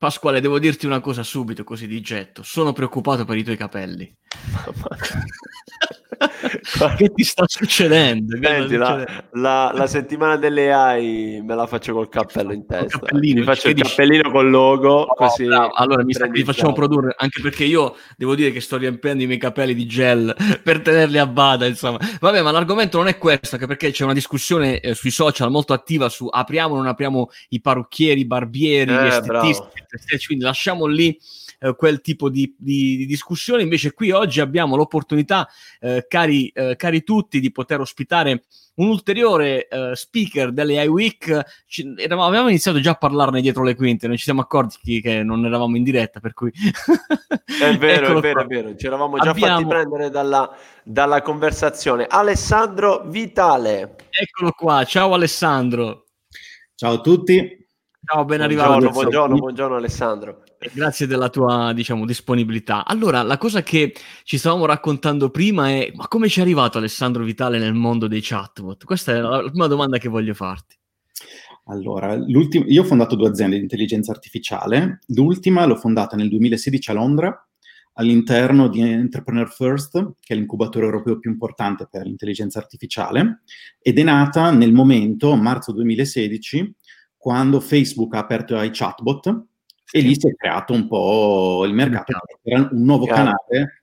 Pasquale, devo dirti una cosa subito, così di getto. Sono preoccupato per i tuoi capelli. che ti sta succedendo? Senti, la, la, la, settimana delle AI me la faccio col cappello in testa. Mi faccio il dici? cappellino col logo. No, così no, allora mi li facciamo produrre, anche perché io devo dire che sto riempiendo i miei capelli di gel per tenerli a bada. Insomma, vabbè, ma l'argomento non è questo, anche perché c'è una discussione eh, sui social molto attiva su apriamo o non apriamo i parrucchieri, i barbieri, eh, gli estetisti, quindi lasciamo lì eh, quel tipo di, di, di, discussione. Invece qui oggi abbiamo l'opportunità, eh, cari, eh, cari, tutti, di poter ospitare un ulteriore uh, speaker delle Week. Ci, eravamo, avevamo iniziato già a parlarne dietro le quinte, non ci siamo accorti che non eravamo in diretta, per cui... è vero, è vero, qua. è vero, ci eravamo già abbiamo... fatti prendere dalla, dalla conversazione. Alessandro Vitale. Eccolo qua, ciao Alessandro. Ciao a tutti. Ciao, ben arrivato. Buongiorno, buongiorno, buongiorno Alessandro. Grazie della tua, diciamo, disponibilità. Allora, la cosa che ci stavamo raccontando prima è ma come ci è arrivato Alessandro Vitale nel mondo dei chatbot? Questa è la prima domanda che voglio farti. Allora, io ho fondato due aziende di intelligenza artificiale. L'ultima l'ho fondata nel 2016 a Londra all'interno di Entrepreneur First, che è l'incubatore europeo più importante per l'intelligenza artificiale, ed è nata nel momento, marzo 2016, quando Facebook ha aperto ai chatbot e lì si è creato un po' il mercato, era un nuovo canale.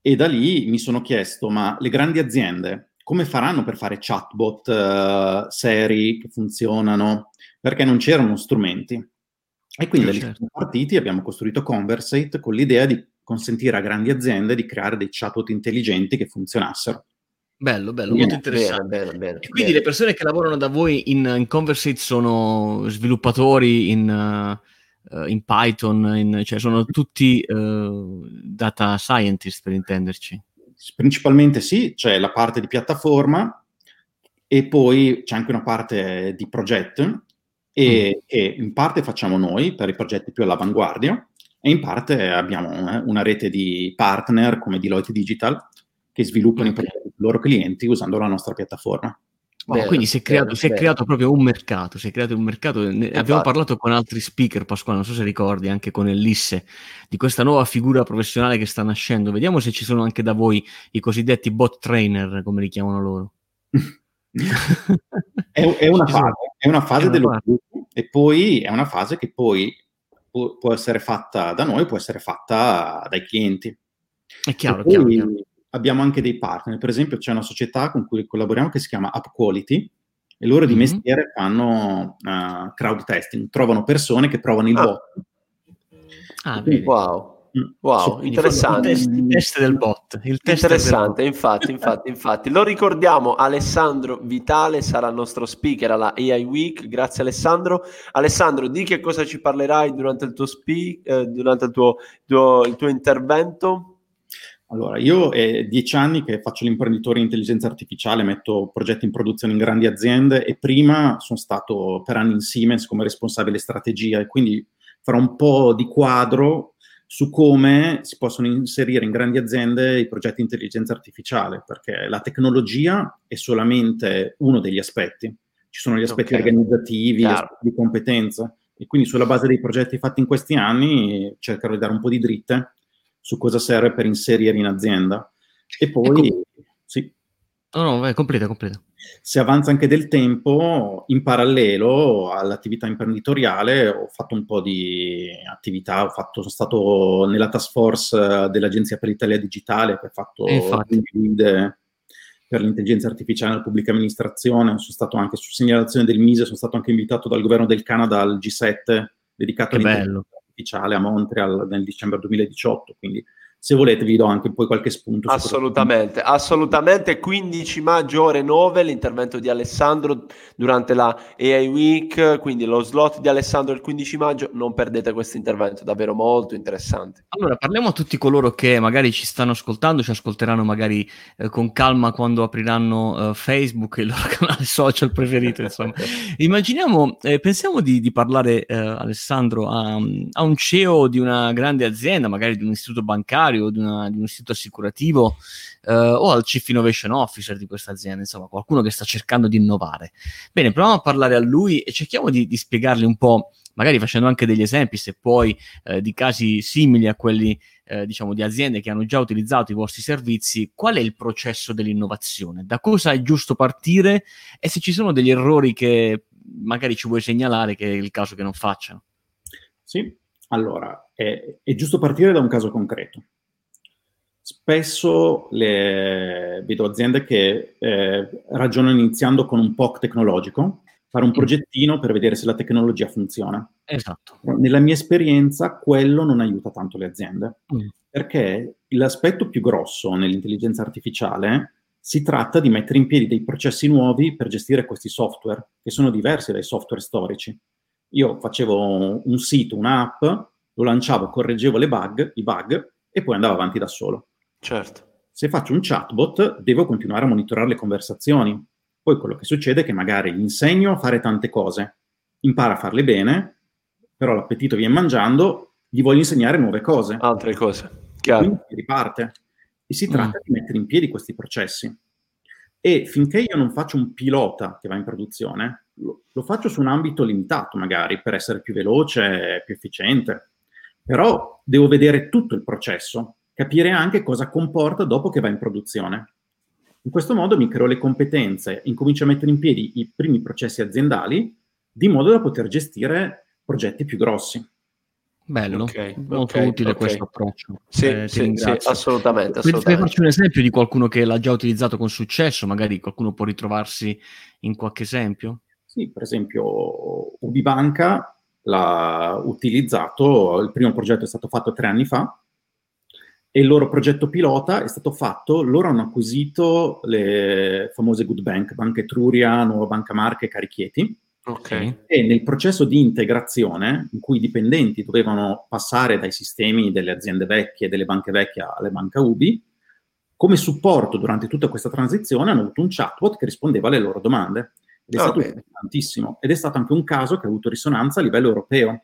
E da lì mi sono chiesto, ma le grandi aziende come faranno per fare chatbot uh, seri che funzionano? Perché non c'erano strumenti. E quindi da lì certo. siamo partiti, abbiamo costruito Conversate con l'idea di consentire a grandi aziende di creare dei chatbot intelligenti che funzionassero. Bello, bello, molto interessante. Bene, bene, bene, e quindi le persone che lavorano da voi in, in Conversate sono sviluppatori in, uh, in Python, in, cioè sono tutti uh, data scientist per intenderci. Principalmente sì, c'è la parte di piattaforma e poi c'è anche una parte di progetto e, mm. che in parte facciamo noi per i progetti più all'avanguardia e in parte abbiamo eh, una rete di partner come Deloitte Digital che sviluppano okay. i loro clienti usando la nostra piattaforma. Wow, quindi si è, creato, bene, si è creato, proprio un mercato, si è creato un mercato. Ne, abbiamo parlato con altri speaker, Pasquale, non so se ricordi, anche con Elisse, di questa nuova figura professionale che sta nascendo. Vediamo se ci sono anche da voi i cosiddetti bot trainer, come li chiamano loro. è, è, una fase, è, una fase, è dello sviluppo e poi è una fase che poi può, può, essere fatta da noi, può essere fatta dai clienti. È chiaro, poi, chiaro, chiaro abbiamo anche dei partner. Per esempio, c'è una società con cui collaboriamo che si chiama App Quality e loro di mm-hmm. mestiere fanno uh, crowd testing, trovano persone che provano il ah. bot. Ah, Quindi, wow. Mm. Wow, interessante. Il test, il test, del bot. Il test interessante, del bot. infatti, infatti, infatti. Lo ricordiamo, Alessandro Vitale sarà il nostro speaker alla AI Week. Grazie Alessandro. Alessandro, di che cosa ci parlerai durante il tuo, speak, eh, durante il tuo, tuo, il tuo intervento? Allora, io è dieci anni che faccio l'imprenditore in intelligenza artificiale, metto progetti in produzione in grandi aziende e prima sono stato per anni in Siemens come responsabile strategia e quindi farò un po' di quadro su come si possono inserire in grandi aziende i progetti di intelligenza artificiale, perché la tecnologia è solamente uno degli aspetti. Ci sono gli aspetti okay. organizzativi, aspetti di competenza e quindi sulla base dei progetti fatti in questi anni cercherò di dare un po' di dritte su cosa serve per inserire in azienda. E poi, ecco. sì. No, no, vai, completa, completa. Se avanza anche del tempo, in parallelo all'attività imprenditoriale, ho fatto un po' di attività, ho fatto, sono stato nella task force dell'Agenzia per l'Italia Digitale, che ha fatto guide per l'intelligenza artificiale nella pubblica amministrazione, sono stato anche su segnalazione del MISE, sono stato anche invitato dal governo del Canada al G7 dedicato all'intelligenza artificiale a Montreal nel dicembre 2018, quindi se volete vi do anche poi qualche spunto. Assolutamente, assolutamente. 15 maggio ore 9 l'intervento di Alessandro durante la AI Week, quindi lo slot di Alessandro il 15 maggio, non perdete questo intervento, davvero molto interessante. Allora, parliamo a tutti coloro che magari ci stanno ascoltando, ci ascolteranno magari eh, con calma quando apriranno eh, Facebook, il loro canale social preferito, insomma. Immaginiamo, eh, pensiamo di, di parlare, eh, Alessandro, a, a un CEO di una grande azienda, magari di un istituto bancario, bancario, di, una, di un istituto assicurativo eh, o al Chief Innovation Officer di questa azienda, insomma qualcuno che sta cercando di innovare. Bene, proviamo a parlare a lui e cerchiamo di, di spiegargli un po' magari facendo anche degli esempi, se poi, eh, di casi simili a quelli, eh, diciamo, di aziende che hanno già utilizzato i vostri servizi, qual è il processo dell'innovazione? Da cosa è giusto partire e se ci sono degli errori che magari ci vuoi segnalare che è il caso che non facciano? Sì, allora, è, è giusto partire da un caso concreto. Spesso le, vedo aziende che eh, ragionano iniziando con un POC tecnologico, fare un progettino per vedere se la tecnologia funziona. Esatto. Nella mia esperienza quello non aiuta tanto le aziende, mm. perché l'aspetto più grosso nell'intelligenza artificiale si tratta di mettere in piedi dei processi nuovi per gestire questi software, che sono diversi dai software storici. Io facevo un sito, un'app, lo lanciavo, correggevo le bug, i bug e poi andavo avanti da solo. Certo. Se faccio un chatbot, devo continuare a monitorare le conversazioni. Poi quello che succede è che magari gli insegno a fare tante cose, impara a farle bene, però l'appetito viene mangiando, gli voglio insegnare nuove cose. Altre cose, chiaro. Quindi riparte. E si tratta mm. di mettere in piedi questi processi. E finché io non faccio un pilota che va in produzione, lo, lo faccio su un ambito limitato magari, per essere più veloce, più efficiente. Però devo vedere tutto il processo, capire anche cosa comporta dopo che va in produzione. In questo modo mi creo le competenze, incomincio a mettere in piedi i primi processi aziendali, di modo da poter gestire progetti più grossi. Bello, okay, molto okay, utile okay. questo approccio. Sì, eh, sì, sì assolutamente. assolutamente. farci un esempio di qualcuno che l'ha già utilizzato con successo? Magari qualcuno può ritrovarsi in qualche esempio? Sì, per esempio Ubibanca l'ha utilizzato, il primo progetto è stato fatto tre anni fa, e il loro progetto pilota è stato fatto, loro hanno acquisito le famose Good Bank, Banca Etruria, Nuova Banca Marche e Carichieti, okay. e nel processo di integrazione, in cui i dipendenti dovevano passare dai sistemi delle aziende vecchie, delle banche vecchie alle banche UBI, come supporto durante tutta questa transizione hanno avuto un chatbot che rispondeva alle loro domande. Ed è oh, stato tantissimo. Ed è stato anche un caso che ha avuto risonanza a livello europeo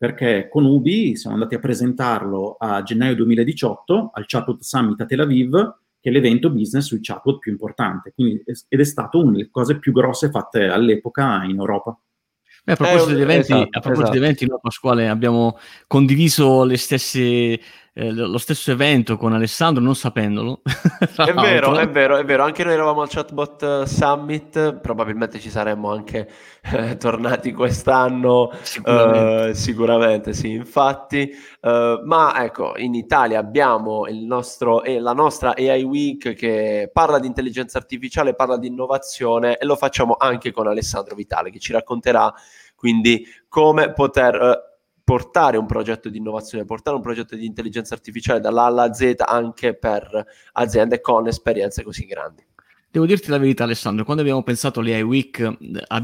perché con Ubi siamo andati a presentarlo a gennaio 2018 al Chatbot Summit a Tel Aviv, che è l'evento business sui chatbot più importante, Quindi, ed è stato una delle cose più grosse fatte all'epoca in Europa. Beh, a proposito, eh, di, eventi, esatto, a proposito esatto. di eventi, noi Pasquale abbiamo condiviso le stesse eh, lo stesso evento con Alessandro non sapendolo. è vero, è vero, è vero. Anche noi eravamo al Chatbot eh, Summit, probabilmente ci saremmo anche eh, tornati quest'anno. Sicuramente. Uh, sicuramente, sì, infatti. Uh, ma ecco, in Italia abbiamo il nostro, eh, la nostra AI Week che parla di intelligenza artificiale, parla di innovazione e lo facciamo anche con Alessandro Vitale che ci racconterà quindi come poter portare un progetto di innovazione, portare un progetto di intelligenza artificiale dall'A alla Z anche per aziende con esperienze così grandi. Devo dirti la verità, Alessandro, quando abbiamo pensato all'AI Week,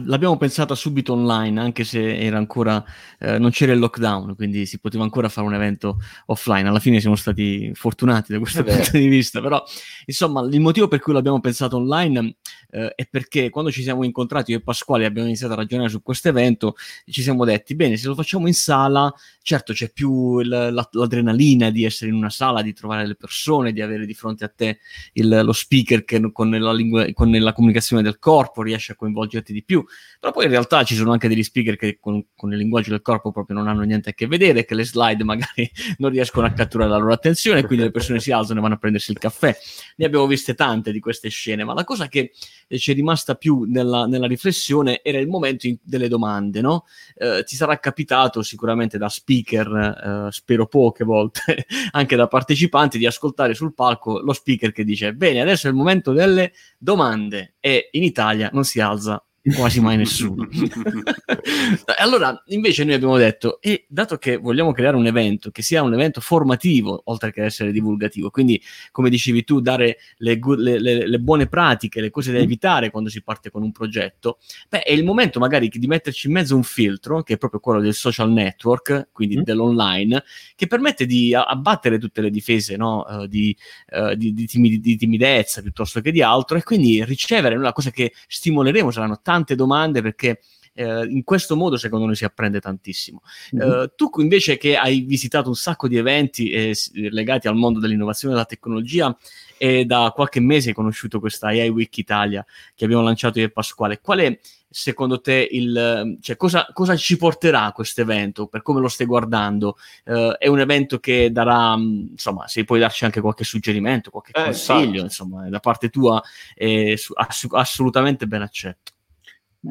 l'abbiamo pensata subito online, anche se era ancora, eh, non c'era il lockdown, quindi si poteva ancora fare un evento offline. Alla fine siamo stati fortunati da questo punto di vista, però insomma il motivo per cui l'abbiamo pensato online eh, è perché quando ci siamo incontrati io e Pasquale abbiamo iniziato a ragionare su questo evento, ci siamo detti, bene, se lo facciamo in sala, certo c'è più l- la- l'adrenalina di essere in una sala, di trovare le persone, di avere di fronte a te il, lo speaker che con la lingua, con la comunicazione del corpo riesce a coinvolgerti di più. Però poi in realtà ci sono anche degli speaker che con, con il linguaggio del corpo proprio non hanno niente a che vedere, che le slide magari non riescono a catturare la loro attenzione, quindi le persone si alzano e vanno a prendersi il caffè. Ne abbiamo viste tante di queste scene, ma la cosa che eh, ci è rimasta più nella, nella riflessione era il momento in, delle domande, no? Eh, ti sarà capitato sicuramente da speaker, eh, spero poche volte, anche da partecipanti, di ascoltare sul palco lo speaker che dice, bene, adesso è il momento delle domande e in Italia non si alza quasi mai nessuno. allora, invece noi abbiamo detto, e dato che vogliamo creare un evento che sia un evento formativo, oltre che essere divulgativo, quindi come dicevi tu, dare le, le, le, le buone pratiche, le cose da evitare quando si parte con un progetto, beh, è il momento magari di metterci in mezzo un filtro, che è proprio quello del social network, quindi mm. dell'online, che permette di abbattere tutte le difese no? uh, di, uh, di, di, timid- di timidezza piuttosto che di altro, e quindi ricevere una cosa che stimoleremo, saranno tanti tante domande perché eh, in questo modo secondo noi si apprende tantissimo. Mm-hmm. Uh, tu invece che hai visitato un sacco di eventi eh, legati al mondo dell'innovazione e della tecnologia e da qualche mese hai conosciuto questa AI Week Italia che abbiamo lanciato io e Pasquale, qual è secondo te il, cioè, cosa, cosa ci porterà questo evento per come lo stai guardando? Uh, è un evento che darà, insomma, se puoi darci anche qualche suggerimento, qualche eh, consiglio, infatti. insomma, da parte tua è ass- assolutamente ben accetto.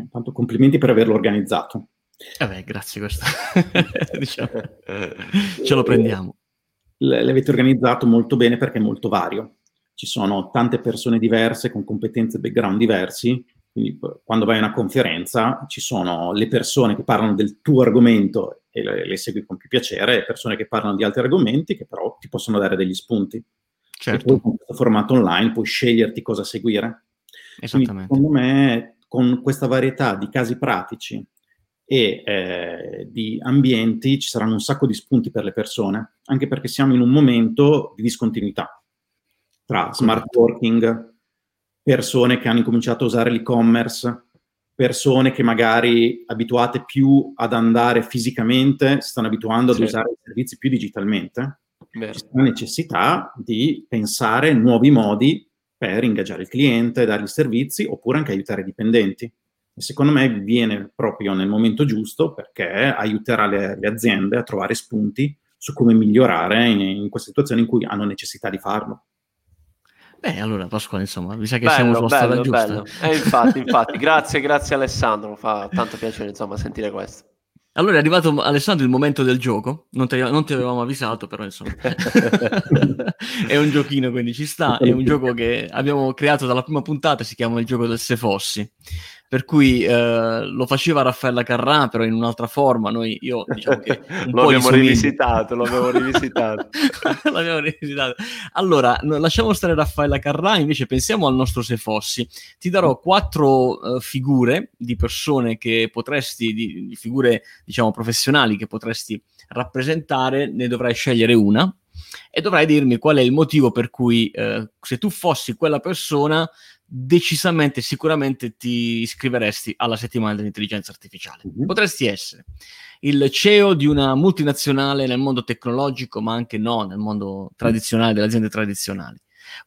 Intanto complimenti per averlo organizzato. Eh beh, grazie, questo diciamo. ce lo prendiamo. L'avete organizzato molto bene perché è molto vario. Ci sono tante persone diverse con competenze e background diversi, quindi quando vai a una conferenza ci sono le persone che parlano del tuo argomento e le, le segui con più piacere, e persone che parlano di altri argomenti che però ti possono dare degli spunti. Certo. E poi con questo formato online puoi sceglierti cosa seguire. Esattamente. Quindi, secondo me con questa varietà di casi pratici e eh, di ambienti ci saranno un sacco di spunti per le persone, anche perché siamo in un momento di discontinuità tra smart working, persone che hanno incominciato a usare l'e-commerce, persone che magari abituate più ad andare fisicamente si stanno abituando ad sì. usare i servizi più digitalmente. Vero. C'è la necessità di pensare nuovi modi per ingaggiare il cliente, dargli servizi oppure anche aiutare i dipendenti. E secondo me viene proprio nel momento giusto perché aiuterà le, le aziende a trovare spunti su come migliorare in, in queste situazioni in cui hanno necessità di farlo. Beh, allora Pasquale, insomma, mi sa che bello, siamo sulla bello, strada bello. giusta. Eh, infatti, infatti, grazie, grazie Alessandro, fa tanto piacere, insomma, sentire questo. Allora è arrivato Alessandro il momento del gioco, non ti, non ti avevamo avvisato però insomma. È un giochino quindi ci sta, è un gioco che abbiamo creato dalla prima puntata, si chiama il gioco del Se Fossi per cui eh, lo faceva Raffaella Carrà, però in un'altra forma. Noi, io, diciamo che lo abbiamo rivisitato, lo abbiamo rivisitato. l'abbiamo rivisitato. Allora, no, lasciamo stare Raffaella Carrà, invece pensiamo al nostro Se Fossi. Ti darò quattro uh, figure di persone che potresti, di, di figure, diciamo, professionali che potresti rappresentare, ne dovrai scegliere una e dovrai dirmi qual è il motivo per cui eh, se tu fossi quella persona decisamente, sicuramente ti iscriveresti alla settimana dell'intelligenza artificiale. Mm-hmm. Potresti essere il CEO di una multinazionale nel mondo tecnologico, ma anche no, nel mondo tradizionale, delle aziende tradizionali.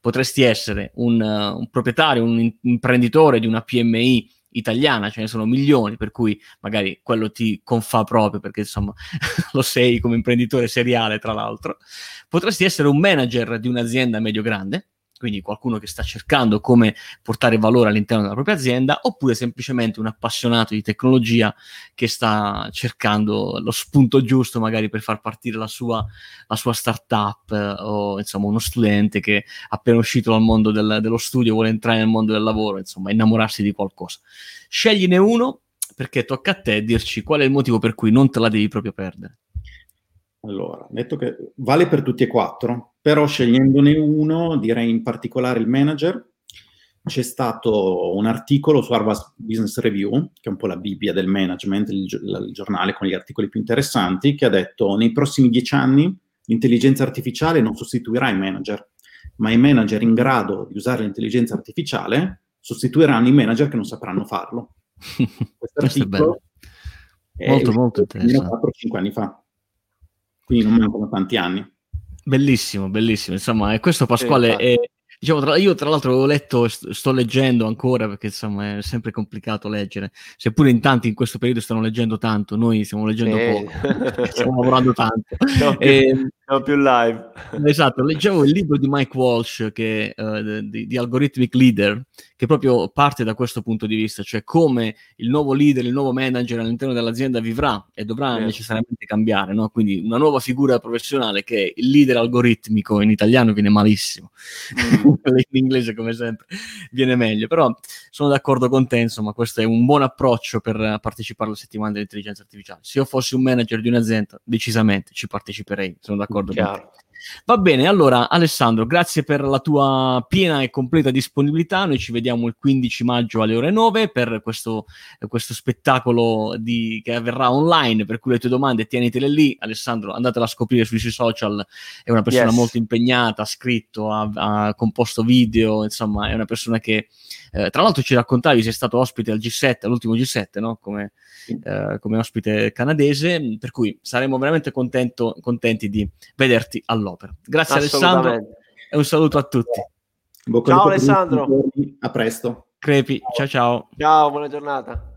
Potresti essere un, uh, un proprietario, un imprenditore di una PMI italiana, ce ne sono milioni, per cui magari quello ti confà proprio perché insomma lo sei come imprenditore seriale, tra l'altro. Potresti essere un manager di un'azienda medio-grande, quindi qualcuno che sta cercando come portare valore all'interno della propria azienda, oppure semplicemente un appassionato di tecnologia che sta cercando lo spunto giusto magari per far partire la sua, la sua startup eh, o insomma uno studente che appena uscito dal mondo del, dello studio vuole entrare nel mondo del lavoro, insomma innamorarsi di qualcosa. Scegliene uno perché tocca a te dirci qual è il motivo per cui non te la devi proprio perdere. Allora, detto che vale per tutti e quattro, però scegliendone uno, direi in particolare il manager, c'è stato un articolo su Harvard Business Review, che è un po' la Bibbia del management, il, il giornale con gli articoli più interessanti, che ha detto nei prossimi dieci anni l'intelligenza artificiale non sostituirà i manager, ma i manager in grado di usare l'intelligenza artificiale sostituiranno i manager che non sapranno farlo. Questo, Questo è bello. Molto, molto interessante. 4-5 anni fa quindi non mancano tanti anni. Bellissimo, bellissimo. Insomma, e questo Pasquale è, Diciamo, tra, io tra l'altro ho letto, st- sto leggendo ancora perché insomma è sempre complicato leggere, seppure in tanti in questo periodo stanno leggendo tanto, noi stiamo leggendo sì. poco, stiamo lavorando tanto. Più, e, ehm, più live. Esatto, leggevo il libro di Mike Walsh che, uh, di, di, Algorithmic Leader, che proprio parte da questo punto di vista, cioè come il nuovo leader, il nuovo manager all'interno dell'azienda vivrà e dovrà yes. necessariamente cambiare, no? quindi una nuova figura professionale che è il leader algoritmico, in italiano viene malissimo. Mm in inglese come sempre viene meglio, però sono d'accordo con te, insomma questo è un buon approccio per partecipare alla settimana dell'intelligenza artificiale. Se io fossi un manager di un'azienda, decisamente ci parteciperei, sono d'accordo Chiaro. con te. Va bene, allora Alessandro, grazie per la tua piena e completa disponibilità. Noi ci vediamo il 15 maggio alle ore 9 per questo, questo spettacolo di, che avverrà online, per cui le tue domande tienitele lì. Alessandro, andatela a scoprire sui suoi social, è una persona yes. molto impegnata, ha scritto, ha, ha, composto video, insomma è una persona che, eh, tra l'altro ci raccontavi, sei stato ospite al G7, all'ultimo G7, no? Come, eh, come ospite canadese, per cui saremo veramente contento, contenti di vederti all'opera. Grazie Alessandro e un saluto a tutti. Ciao Alessandro. A presto. Crepi, ciao ciao. Ciao, buona giornata.